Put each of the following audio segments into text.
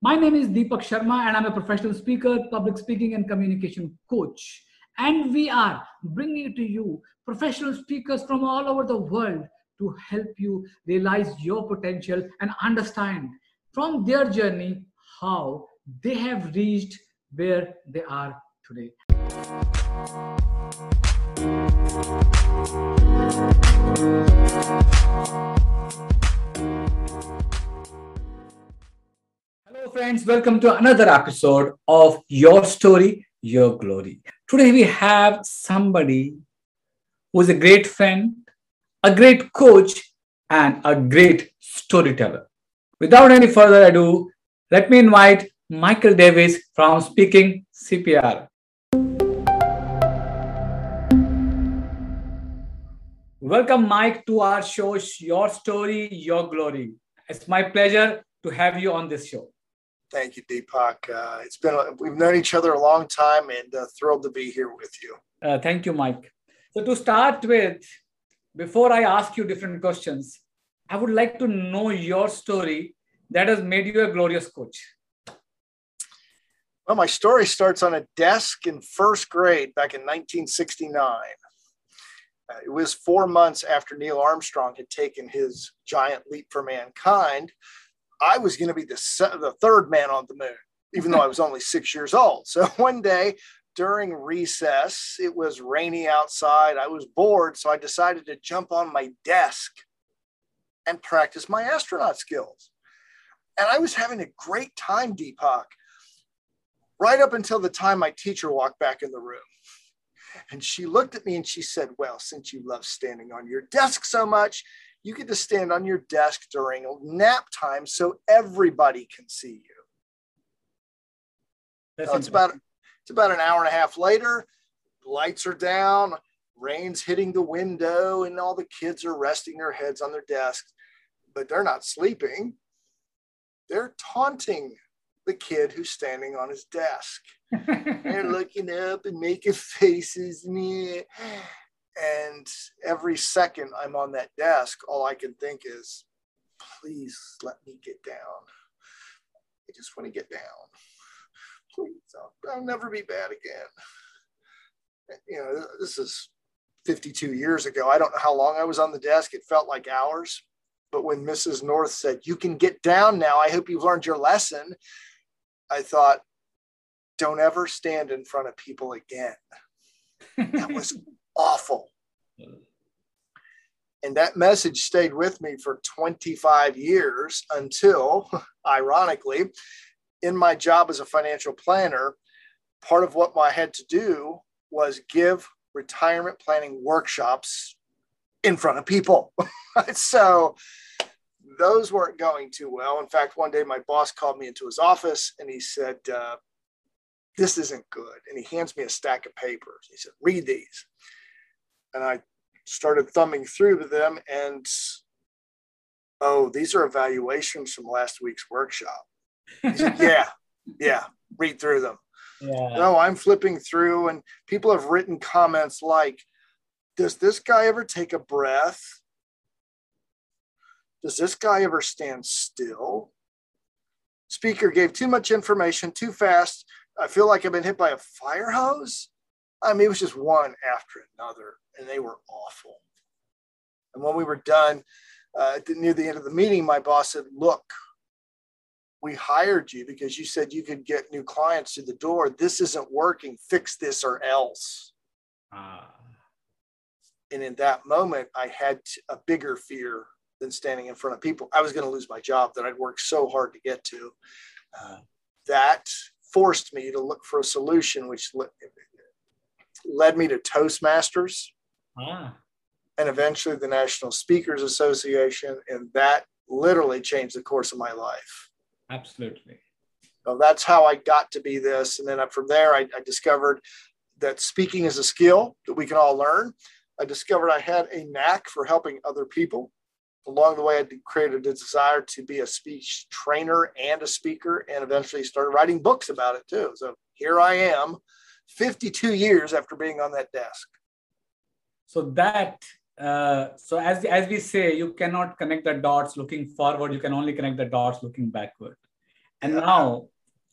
My name is Deepak Sharma, and I'm a professional speaker, public speaking, and communication coach. And we are bringing to you professional speakers from all over the world to help you realize your potential and understand from their journey how they have reached where they are today. Friends. Welcome to another episode of Your Story, Your Glory. Today, we have somebody who is a great friend, a great coach, and a great storyteller. Without any further ado, let me invite Michael Davis from Speaking CPR. Welcome, Mike, to our show, Your Story, Your Glory. It's my pleasure to have you on this show. Thank you, Deepak. Uh, it's been a, we've known each other a long time, and uh, thrilled to be here with you. Uh, thank you, Mike. So to start with, before I ask you different questions, I would like to know your story that has made you a glorious coach. Well, my story starts on a desk in first grade back in 1969. Uh, it was four months after Neil Armstrong had taken his giant leap for mankind. I was going to be the, the third man on the moon, even though I was only six years old. So one day during recess, it was rainy outside. I was bored, so I decided to jump on my desk and practice my astronaut skills. And I was having a great time, Deepak, right up until the time my teacher walked back in the room. And she looked at me and she said, Well, since you love standing on your desk so much, you get to stand on your desk during nap time so everybody can see you. So it's about it's about an hour and a half later. Lights are down, rain's hitting the window, and all the kids are resting their heads on their desks, but they're not sleeping. They're taunting the kid who's standing on his desk. They're looking up and making faces. And every second I'm on that desk, all I can think is, please let me get down. I just want to get down. Please, I'll, I'll never be bad again. You know, this is 52 years ago. I don't know how long I was on the desk. It felt like hours. But when Mrs. North said, You can get down now, I hope you've learned your lesson, I thought, Don't ever stand in front of people again. that was awful. And that message stayed with me for 25 years until, ironically, in my job as a financial planner, part of what I had to do was give retirement planning workshops in front of people. so those weren't going too well. In fact, one day my boss called me into his office and he said, uh, This isn't good. And he hands me a stack of papers. He said, Read these. And I started thumbing through them and oh, these are evaluations from last week's workshop. Said, Yeah, yeah, read through them. Yeah. No, I'm flipping through, and people have written comments like, Does this guy ever take a breath? Does this guy ever stand still? Speaker gave too much information too fast. I feel like I've been hit by a fire hose. I mean, it was just one after another, and they were awful. And when we were done, uh, near the end of the meeting, my boss said, Look, we hired you because you said you could get new clients through the door. This isn't working. Fix this or else. Uh. And in that moment, I had a bigger fear than standing in front of people. I was going to lose my job that I'd worked so hard to get to. Uh, that forced me to look for a solution, which led me to Toastmasters ah. and eventually the National Speakers Association. And that literally changed the course of my life. Absolutely. So that's how I got to be this. And then from there, I, I discovered that speaking is a skill that we can all learn. I discovered I had a knack for helping other people along the way, I created a desire to be a speech trainer and a speaker, and eventually started writing books about it too. So here I am, 52 years after being on that desk. So that, uh, so as as we say, you cannot connect the dots looking forward. You can only connect the dots looking backward. And yeah. now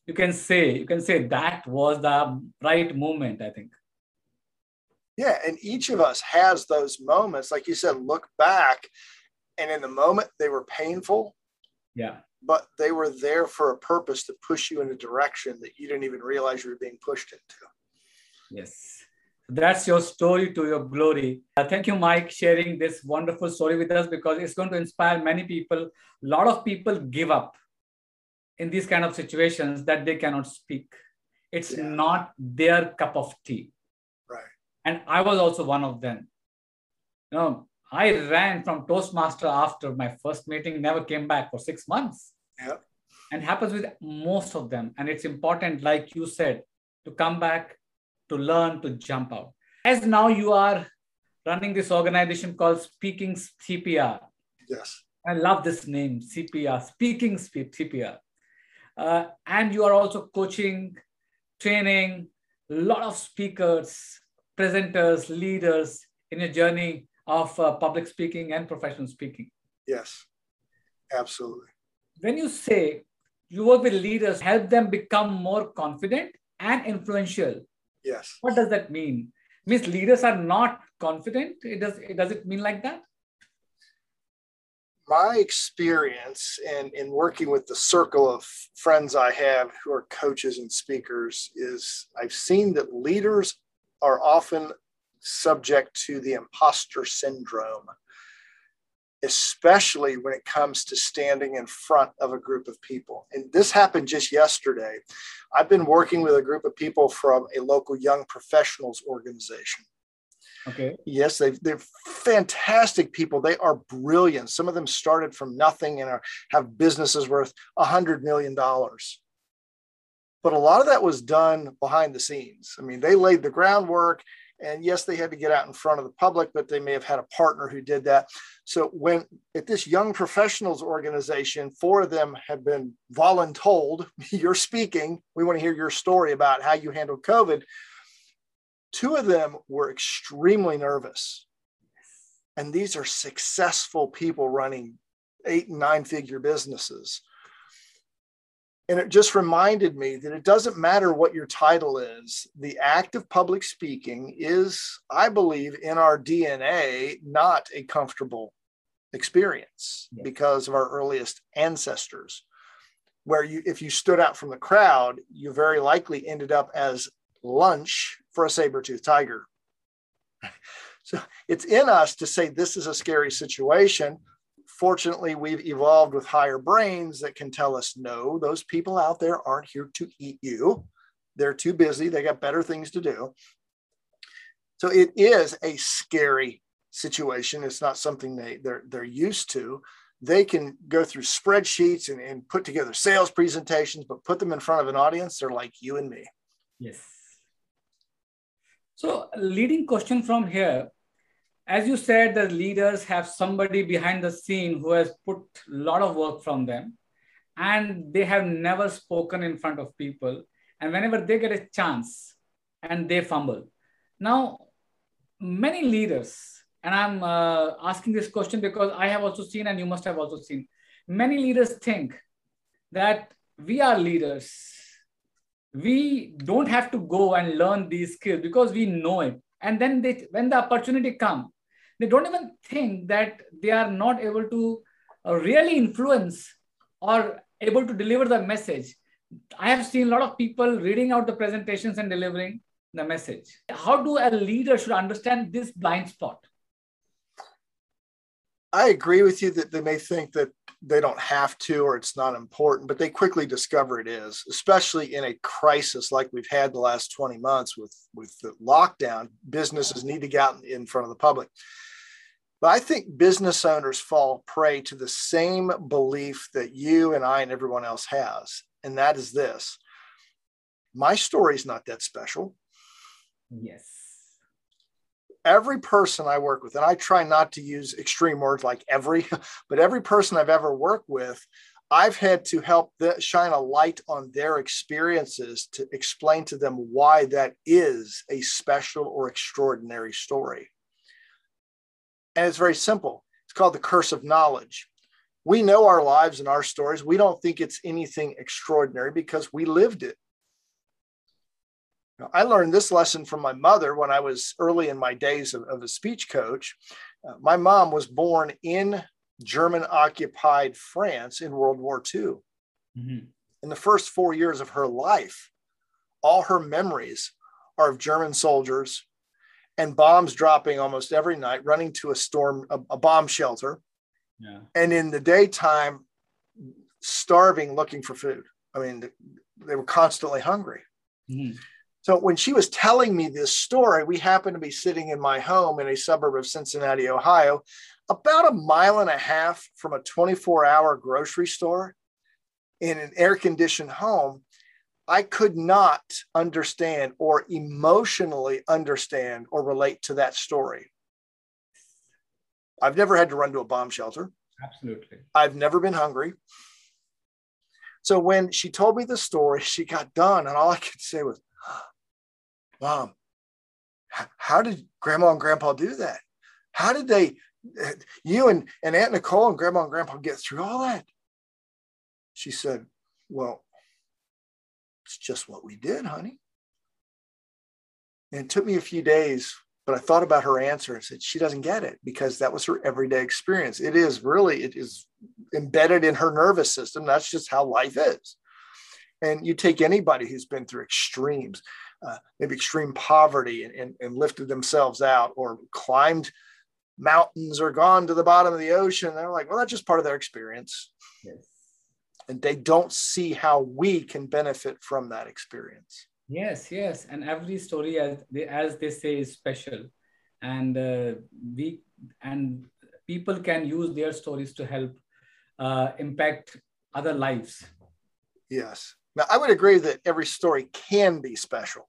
you can say, you can say that was the right moment, I think. Yeah. And each of us has those moments. Like you said, look back. And in the moment, they were painful. Yeah. But they were there for a purpose to push you in a direction that you didn't even realize you were being pushed into. Yes. That's your story to your glory. Uh, thank you, Mike, sharing this wonderful story with us because it's going to inspire many people. A lot of people give up in these kind of situations that they cannot speak. It's yeah. not their cup of tea. Right. And I was also one of them. You know, I ran from Toastmaster after my first meeting, never came back for six months. Yeah. And happens with most of them. And it's important, like you said, to come back to learn to jump out. As now you are running this organization called Speaking CPR. Yes. I love this name, CPR, Speaking CPR. Uh, and you are also coaching, training a lot of speakers, presenters, leaders in a journey of uh, public speaking and professional speaking. Yes, absolutely. When you say you work with leaders, help them become more confident and influential, Yes. What does that mean? Means leaders are not confident. It does. It, does it mean like that? My experience in, in working with the circle of friends I have who are coaches and speakers is I've seen that leaders are often subject to the imposter syndrome especially when it comes to standing in front of a group of people. And this happened just yesterday. I've been working with a group of people from a local young professionals organization. Okay. Yes, they they're fantastic people. They are brilliant. Some of them started from nothing and are, have businesses worth a hundred million dollars. But a lot of that was done behind the scenes. I mean, they laid the groundwork and yes, they had to get out in front of the public, but they may have had a partner who did that. So when at this young professionals organization, four of them have been voluntold, you're speaking, we want to hear your story about how you handled COVID. Two of them were extremely nervous. And these are successful people running eight and nine figure businesses. And it just reminded me that it doesn't matter what your title is. The act of public speaking is, I believe, in our DNA, not a comfortable experience yeah. because of our earliest ancestors. Where you, if you stood out from the crowd, you very likely ended up as lunch for a saber-toothed tiger. So it's in us to say this is a scary situation fortunately, we've evolved with higher brains that can tell us no, those people out there aren't here to eat you. They're too busy, they got better things to do. So it is a scary situation. It's not something they, they're, they're used to. They can go through spreadsheets and, and put together sales presentations, but put them in front of an audience, they're like you and me. Yes. So, leading question from here as you said, the leaders have somebody behind the scene who has put a lot of work from them and they have never spoken in front of people. And whenever they get a chance and they fumble. Now, many leaders, and I'm uh, asking this question because I have also seen, and you must have also seen, many leaders think that we are leaders. We don't have to go and learn these skills because we know it. And then they, when the opportunity comes, they don't even think that they are not able to uh, really influence or able to deliver the message. I have seen a lot of people reading out the presentations and delivering the message. How do a leader should understand this blind spot? I agree with you that they may think that they don't have to or it's not important, but they quickly discover it is, especially in a crisis like we've had the last 20 months with, with the lockdown. Businesses need to get out in front of the public. But I think business owners fall prey to the same belief that you and I and everyone else has. And that is this my story is not that special. Yes. Every person I work with, and I try not to use extreme words like every, but every person I've ever worked with, I've had to help the, shine a light on their experiences to explain to them why that is a special or extraordinary story. And it's very simple. It's called the curse of knowledge. We know our lives and our stories. We don't think it's anything extraordinary because we lived it. I learned this lesson from my mother when I was early in my days of, of a speech coach. Uh, my mom was born in German occupied France in World War II. Mm-hmm. In the first four years of her life, all her memories are of German soldiers and bombs dropping almost every night, running to a storm, a, a bomb shelter. Yeah. And in the daytime, starving, looking for food. I mean, they were constantly hungry. Mm-hmm. So when she was telling me this story, we happened to be sitting in my home in a suburb of Cincinnati, Ohio, about a mile and a half from a 24 hour grocery store in an air conditioned home. I could not understand or emotionally understand or relate to that story. I've never had to run to a bomb shelter. Absolutely. I've never been hungry. So when she told me the story, she got done, and all I could say was, Mom, how did grandma and grandpa do that? How did they, eh, you and, and Aunt Nicole and grandma and grandpa get through all that? She said, Well, it's just what we did, honey. And it took me a few days, but I thought about her answer and said, She doesn't get it because that was her everyday experience. It is really, it is embedded in her nervous system. That's just how life is. And you take anybody who's been through extremes, uh, maybe extreme poverty and, and, and, lifted themselves out or climbed mountains or gone to the bottom of the ocean. They're like, well, that's just part of their experience. Yes. And they don't see how we can benefit from that experience. Yes, yes. And every story, as they, as they say, is special. And uh, we and people can use their stories to help uh, impact other lives. Yes. Now, I would agree that every story can be special.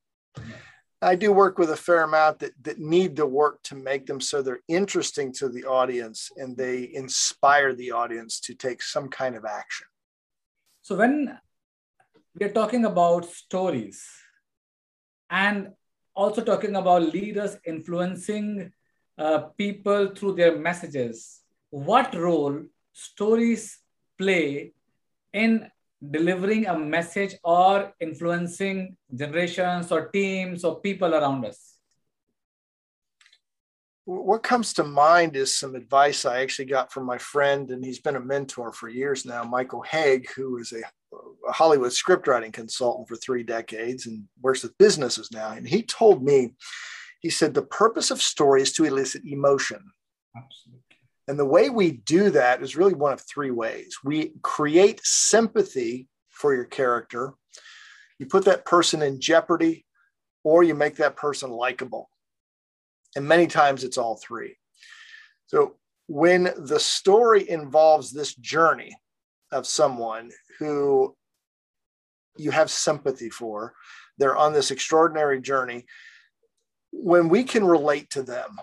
I do work with a fair amount that, that need the work to make them so they're interesting to the audience and they inspire the audience to take some kind of action. So, when we're talking about stories and also talking about leaders influencing uh, people through their messages, what role stories play in delivering a message or influencing generations or teams or people around us? What comes to mind is some advice I actually got from my friend, and he's been a mentor for years now, Michael Hauge, who is a, a Hollywood scriptwriting consultant for three decades and works with businesses now. And he told me, he said, the purpose of story is to elicit emotion. Absolutely. And the way we do that is really one of three ways. We create sympathy for your character, you put that person in jeopardy, or you make that person likable. And many times it's all three. So when the story involves this journey of someone who you have sympathy for, they're on this extraordinary journey. When we can relate to them,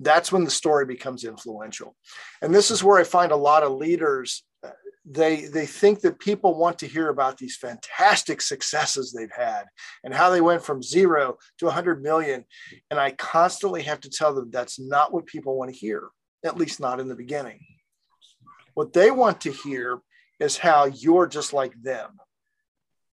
that's when the story becomes influential. And this is where i find a lot of leaders uh, they they think that people want to hear about these fantastic successes they've had and how they went from zero to 100 million. And i constantly have to tell them that's not what people want to hear at least not in the beginning. What they want to hear is how you're just like them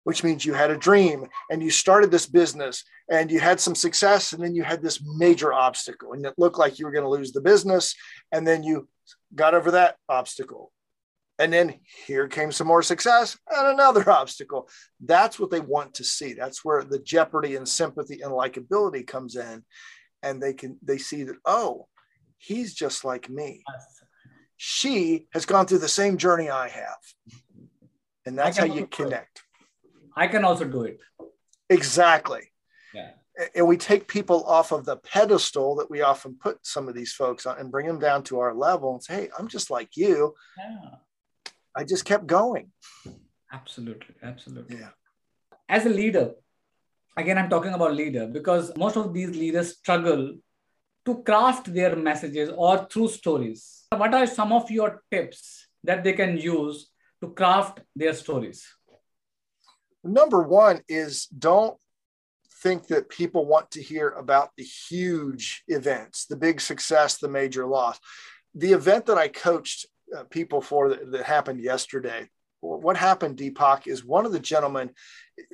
which means you had a dream and you started this business and you had some success and then you had this major obstacle and it looked like you were going to lose the business and then you got over that obstacle. And then here came some more success and another obstacle. That's what they want to see. That's where the jeopardy and sympathy and likability comes in. And they can they see that oh he's just like me. She has gone through the same journey i have. And that's how you connect I can also do it. Exactly. Yeah. And we take people off of the pedestal that we often put some of these folks on and bring them down to our level and say, hey, I'm just like you. Yeah. I just kept going. Absolutely. Absolutely. Yeah. As a leader, again, I'm talking about leader because most of these leaders struggle to craft their messages or through stories. What are some of your tips that they can use to craft their stories? Number one is don't think that people want to hear about the huge events, the big success, the major loss. The event that I coached uh, people for that, that happened yesterday. What happened, Deepak, is one of the gentlemen,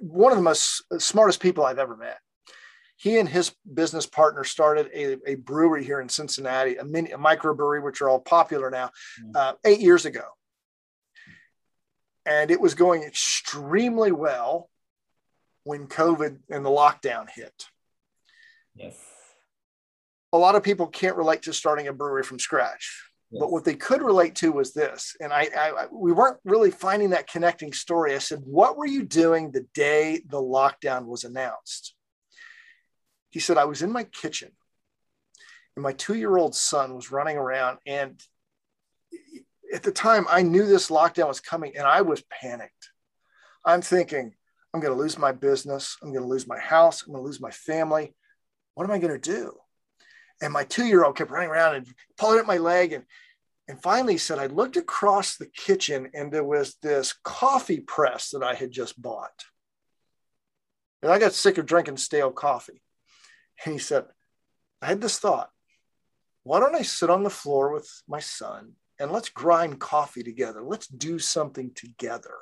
one of the most smartest people I've ever met. He and his business partner started a, a brewery here in Cincinnati, a mini a microbrewery, which are all popular now, mm. uh, eight years ago. And it was going extremely well when COVID and the lockdown hit. Yes. A lot of people can't relate to starting a brewery from scratch. Yes. But what they could relate to was this, and I, I, we weren't really finding that connecting story. I said, "What were you doing the day the lockdown was announced?" He said, "I was in my kitchen, and my two-year-old son was running around, and at the time, I knew this lockdown was coming, and I was panicked. I'm thinking, I'm going to lose my business. I'm going to lose my house. I'm going to lose my family. What am I going to do? And my two year old kept running around and pulling at my leg. And, and finally said, I looked across the kitchen and there was this coffee press that I had just bought. And I got sick of drinking stale coffee. And he said, I had this thought why don't I sit on the floor with my son and let's grind coffee together? Let's do something together.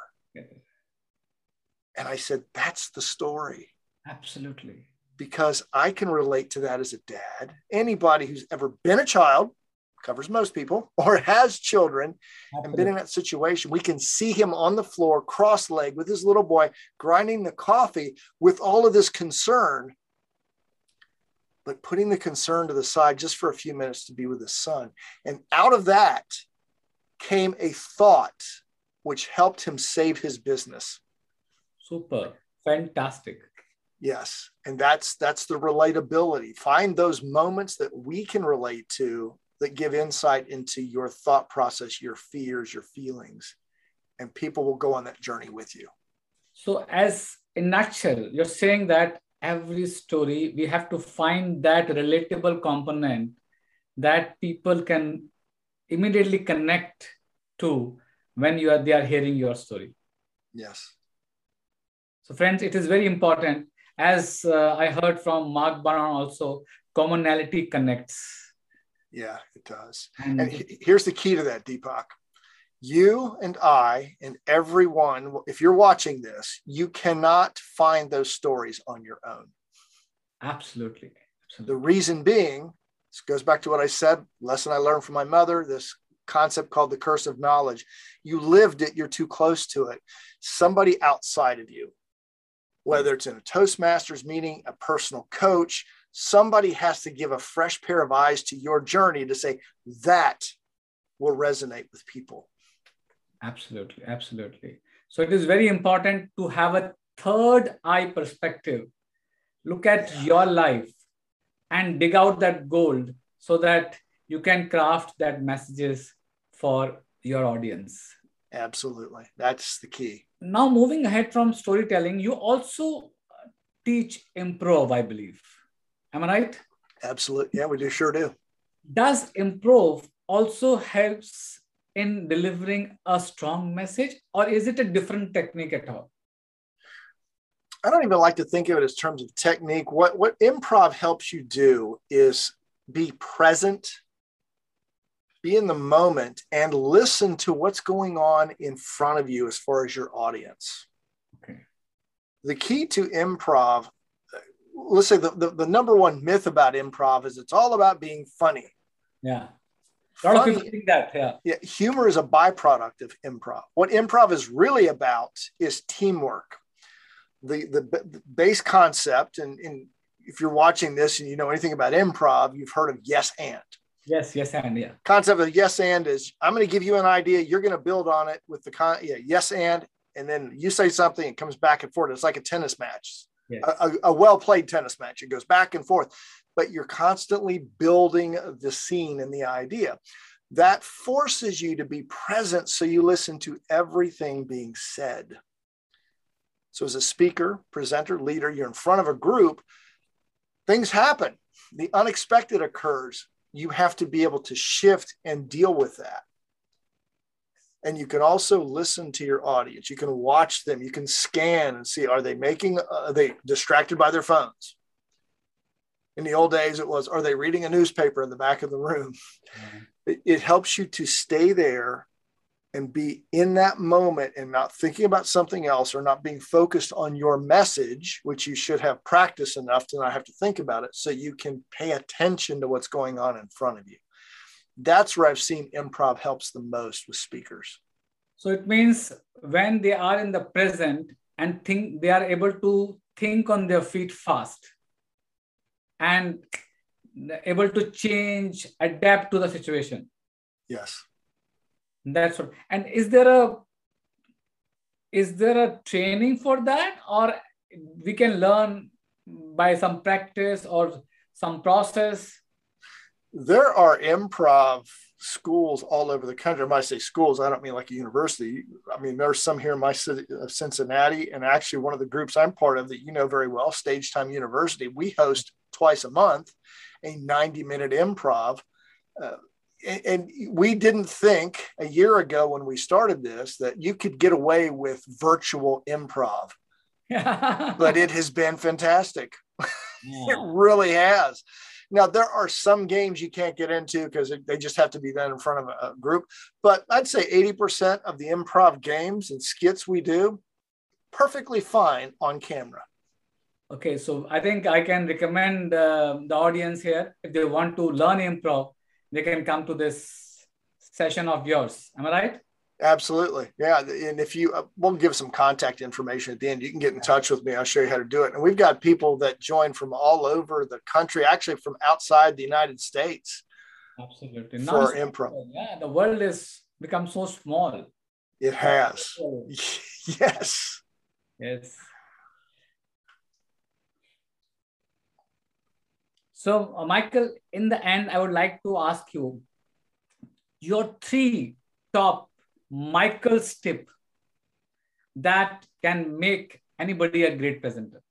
And I said, That's the story. Absolutely. Because I can relate to that as a dad. Anybody who's ever been a child, covers most people, or has children Absolutely. and been in that situation, we can see him on the floor, cross legged with his little boy, grinding the coffee with all of this concern, but putting the concern to the side just for a few minutes to be with his son. And out of that came a thought which helped him save his business. Super. Fantastic. Yes. And that's that's the relatability. Find those moments that we can relate to that give insight into your thought process, your fears, your feelings, and people will go on that journey with you. So, as in nutshell, you're saying that every story we have to find that relatable component that people can immediately connect to when you are they are hearing your story. Yes. So, friends, it is very important. As uh, I heard from Mark Baron also, commonality connects. Yeah, it does. And, and here's the key to that, Deepak. You and I and everyone, if you're watching this, you cannot find those stories on your own. Absolutely. Absolutely. The reason being, this goes back to what I said, lesson I learned from my mother, this concept called the curse of knowledge. You lived it, you're too close to it. Somebody outside of you whether it's in a Toastmasters meeting, a personal coach, somebody has to give a fresh pair of eyes to your journey to say that will resonate with people. Absolutely, absolutely. So it is very important to have a third eye perspective. Look at your life and dig out that gold so that you can craft that messages for your audience. Absolutely. That's the key now moving ahead from storytelling, you also uh, teach improv, I believe. Am I right? Absolutely. Yeah, we do sure do. Does improv also helps in delivering a strong message, or is it a different technique at all? I don't even like to think of it as terms of technique. What what improv helps you do is be present be in the moment and listen to what's going on in front of you as far as your audience. Okay. The key to improv, let's say the, the, the number one myth about improv is it's all about being funny. Yeah. A lot of people think that, yeah. yeah. Humor is a byproduct of improv. What improv is really about is teamwork. The, the, the base concept, and, and if you're watching this and you know anything about improv, you've heard of yes and. Yes, yes, and yeah. Concept of yes and is I'm going to give you an idea. You're going to build on it with the con. Yeah, yes and, and then you say something. It comes back and forth. It's like a tennis match, a, a well played tennis match. It goes back and forth, but you're constantly building the scene and the idea. That forces you to be present, so you listen to everything being said. So, as a speaker, presenter, leader, you're in front of a group. Things happen. The unexpected occurs you have to be able to shift and deal with that. And you can also listen to your audience. You can watch them. You can scan and see are they making, uh, are they distracted by their phones? In the old days, it was are they reading a newspaper in the back of the room? Mm-hmm. it, it helps you to stay there and be in that moment and not thinking about something else or not being focused on your message, which you should have practiced enough to not have to think about it so you can pay attention to what's going on in front of you. That's where I've seen improv helps the most with speakers. So it means when they are in the present and think they are able to think on their feet fast and able to change, adapt to the situation. Yes. That's what. And is there a is there a training for that, or we can learn by some practice or some process? There are improv schools all over the country. When I say schools, I don't mean like a university. I mean, there's some here in my city of Cincinnati, and actually one of the groups I'm part of that you know very well, Stage Time University. We host twice a month a 90 minute improv. Uh, and we didn't think a year ago when we started this that you could get away with virtual improv but it has been fantastic yeah. it really has now there are some games you can't get into because they just have to be done in front of a group but i'd say 80% of the improv games and skits we do perfectly fine on camera okay so i think i can recommend uh, the audience here if they want to learn improv they can come to this session of yours. Am I right? Absolutely. Yeah. And if you, uh, we'll give some contact information at the end. You can get in touch with me. I'll show you how to do it. And we've got people that join from all over the country, actually from outside the United States. Absolutely. For now, improv. Yeah. The world has become so small. It has. yes. Yes. So, uh, Michael, in the end, I would like to ask you your three top Michael's tip that can make anybody a great presenter.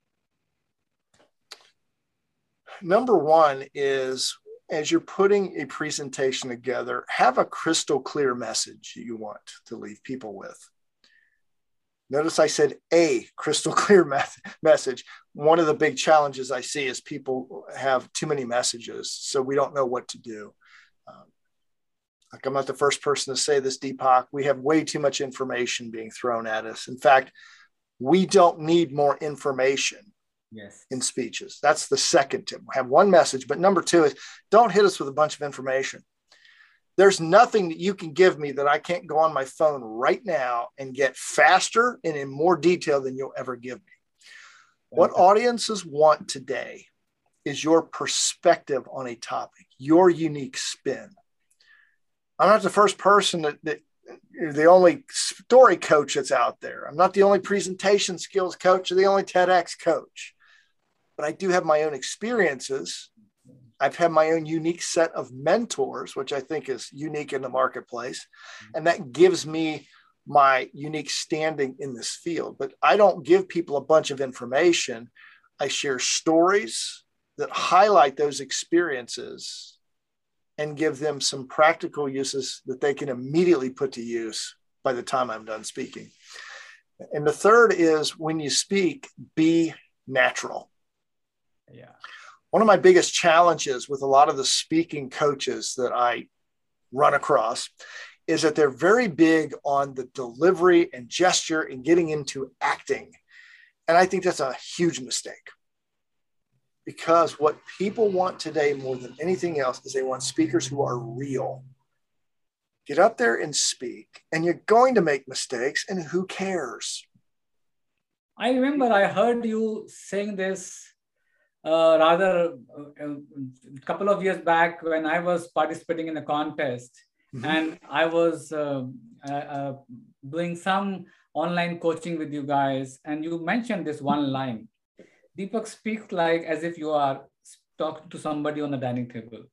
Number one is as you're putting a presentation together, have a crystal clear message you want to leave people with. Notice I said a crystal clear message. One of the big challenges I see is people have too many messages, so we don't know what to do. Um, like I'm not the first person to say this, Deepak. We have way too much information being thrown at us. In fact, we don't need more information yes. in speeches. That's the second tip. We Have one message, but number two is don't hit us with a bunch of information there's nothing that you can give me that I can't go on my phone right now and get faster and in more detail than you'll ever give me. What audiences want today is your perspective on a topic, your unique spin. I'm not the first person that, that the only story coach that's out there. I'm not the only presentation skills coach or the only TEDx coach, but I do have my own experiences I've had my own unique set of mentors, which I think is unique in the marketplace. And that gives me my unique standing in this field. But I don't give people a bunch of information. I share stories that highlight those experiences and give them some practical uses that they can immediately put to use by the time I'm done speaking. And the third is when you speak, be natural. Yeah one of my biggest challenges with a lot of the speaking coaches that I run across is that they're very big on the delivery and gesture and getting into acting. And I think that's a huge mistake because what people want today more than anything else is they want speakers who are real. Get up there and speak, and you're going to make mistakes, and who cares? I remember I heard you saying this uh, rather a uh, couple of years back when I was participating in a contest mm-hmm. and I was uh, uh, uh, doing some online coaching with you guys, and you mentioned this one line Deepak, speaks like as if you are talking to somebody on the dining table.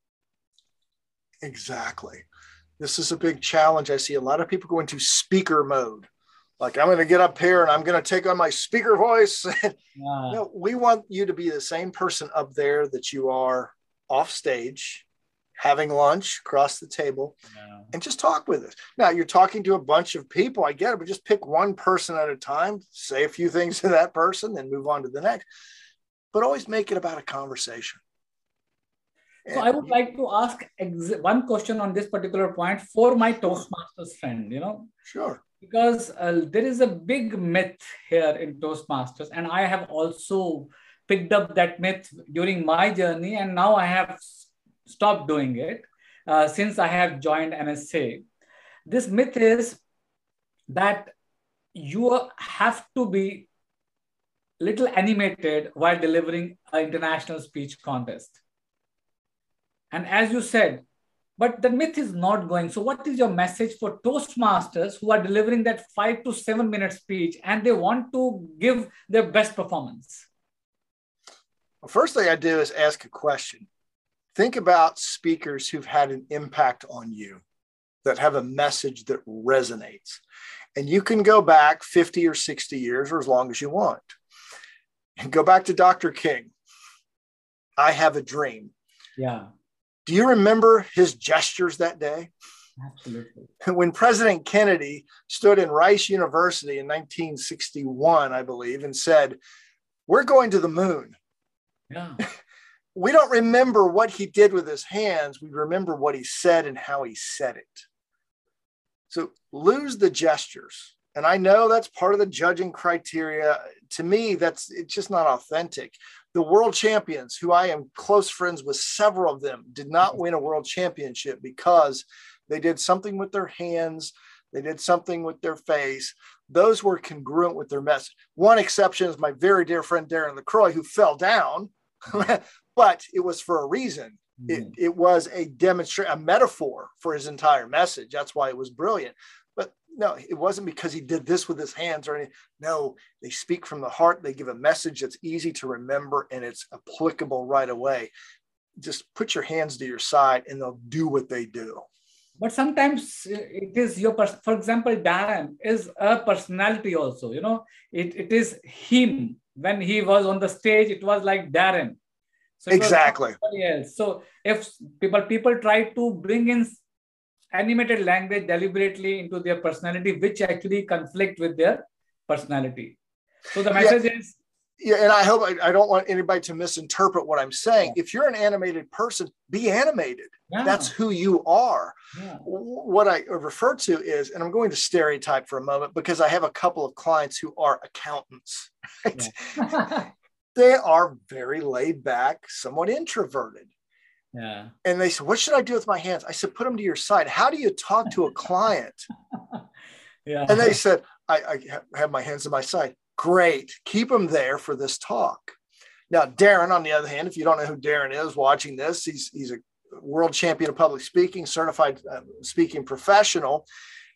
Exactly. This is a big challenge. I see a lot of people go into speaker mode like I'm going to get up here and I'm going to take on my speaker voice. Wow. no, we want you to be the same person up there that you are off stage, having lunch across the table, yeah. and just talk with us. Now you're talking to a bunch of people. I get it, but just pick one person at a time, say a few things to that person, then move on to the next. But always make it about a conversation. So I would like to ask ex- one question on this particular point for my Toastmasters friend, you know. Sure. Because uh, there is a big myth here in Toastmasters, and I have also picked up that myth during my journey, and now I have stopped doing it uh, since I have joined NSA. This myth is that you have to be little animated while delivering an international speech contest and as you said, but the myth is not going. So, what is your message for Toastmasters who are delivering that five to seven minute speech and they want to give their best performance? Well, first thing I do is ask a question. Think about speakers who've had an impact on you that have a message that resonates. And you can go back 50 or 60 years or as long as you want. And go back to Dr. King. I have a dream. Yeah. Do you remember his gestures that day? Absolutely. When President Kennedy stood in Rice University in 1961, I believe, and said, We're going to the moon. Yeah. we don't remember what he did with his hands. We remember what he said and how he said it. So lose the gestures. And I know that's part of the judging criteria. To me, that's it's just not authentic the world champions, who I am close friends with several of them, did not mm-hmm. win a world championship because they did something with their hands, they did something with their face. Those were congruent with their message. One exception is my very dear friend Darren LaCroix, who fell down, but it was for a reason. It, mm-hmm. it was a demonstration, a metaphor for his entire message. That's why it was brilliant But no, it wasn't because he did this with his hands or anything. No, they speak from the heart. They give a message that's easy to remember and it's applicable right away. Just put your hands to your side and they'll do what they do. But sometimes it is your, person. for example, Darren is a personality also, you know, it, it is him. When he was on the stage, it was like Darren. So exactly. Else. So if people people try to bring in animated language deliberately into their personality, which actually conflict with their personality. So the message yeah. is yeah, and I hope I, I, don't want anybody to misinterpret what I'm saying. Yeah. If you're an animated person, be animated. Yeah. That's who you are. What I refer to is, and I'm going to stereotype for a moment because I have a couple of clients who are accountants. Right? they are very laid back, somewhat introverted. Yeah. And they said, What should I do with my hands? I said, Put them to your side. How do you talk to a client? yeah. And they said, I, I have my hands on my side. Great. Keep them there for this talk. Now, Darren, on the other hand, if you don't know who Darren is watching this, he's, he's a world champion of public speaking, certified uh, speaking professional.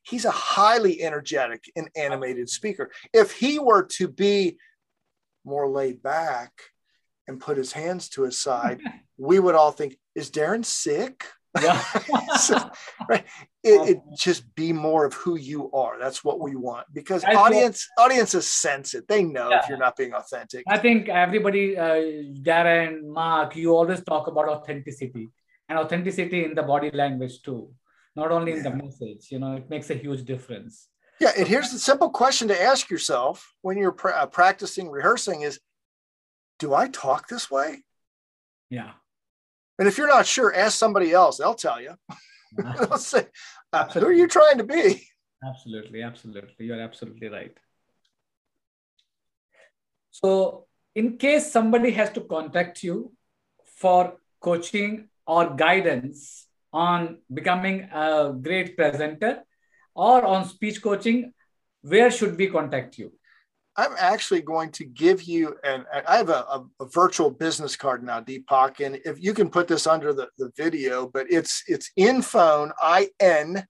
He's a highly energetic and animated speaker. If he were to be more laid back and put his hands to his side, we would all think, is Darren sick? Yeah. so, right. It, it, just be more of who you are. That's what we want because I audience think, audiences sense it. They know yeah. if you're not being authentic. I think everybody, uh, Darren, Mark, you always talk about authenticity and authenticity in the body language too, not only in the message. You know, it makes a huge difference. Yeah, and here's the simple question to ask yourself when you're pra- uh, practicing, rehearsing: is Do I talk this way? Yeah and if you're not sure, ask somebody else. They'll tell you. They'll say, uh, "Who are you trying to be?" Absolutely, absolutely. You're absolutely right. So, in case somebody has to contact you for coaching or guidance on becoming a great presenter or on speech coaching, where should we contact you? I'm actually going to give you an I have a, a, a, virtual business card now, Deepak, and if you can put this under the, the video, but it's it's in phone, in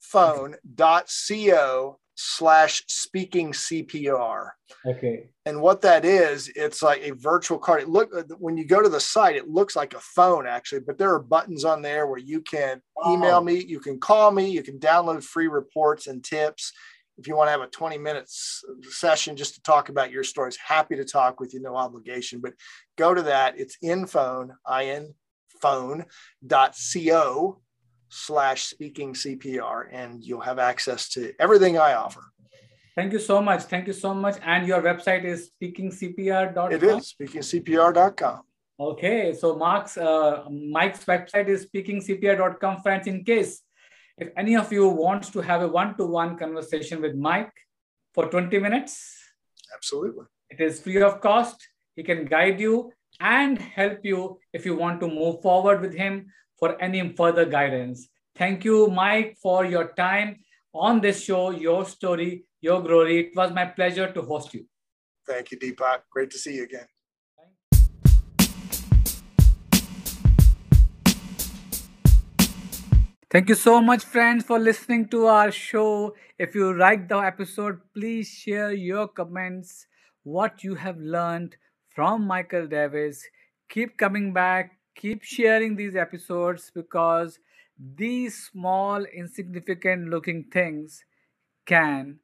phone dot co slash speaking CPR. Okay. And what that is, it's like a virtual card. It look when you go to the site, it looks like a phone actually, but there are buttons on there where you can email me, you can call me, you can download free reports and tips if you want to have a 20 minutes session just to talk about your stories, happy to talk with you, no obligation. But go to that. It's infone, infone.co slash speaking CPR, and you'll have access to everything I offer. Thank you so much. Thank you so much. And your website is speakingcpr.com? It is speakingcpr.com. Okay, so Mark's uh, Mike's website is speakingcpi.com, friends. In case if any of you wants to have a one-to-one conversation with Mike for 20 minutes, Absolutely. it is free of cost. He can guide you and help you if you want to move forward with him for any further guidance. Thank you, Mike, for your time on this show, Your Story, Your Glory. It was my pleasure to host you. Thank you, Deepak. Great to see you again. Thank you so much, friends, for listening to our show. If you liked the episode, please share your comments, what you have learned from Michael Davis. Keep coming back, keep sharing these episodes because these small, insignificant looking things can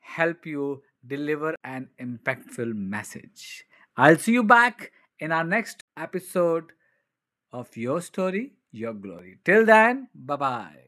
help you deliver an impactful message. I'll see you back in our next episode of Your Story, Your Glory. Till then, bye bye.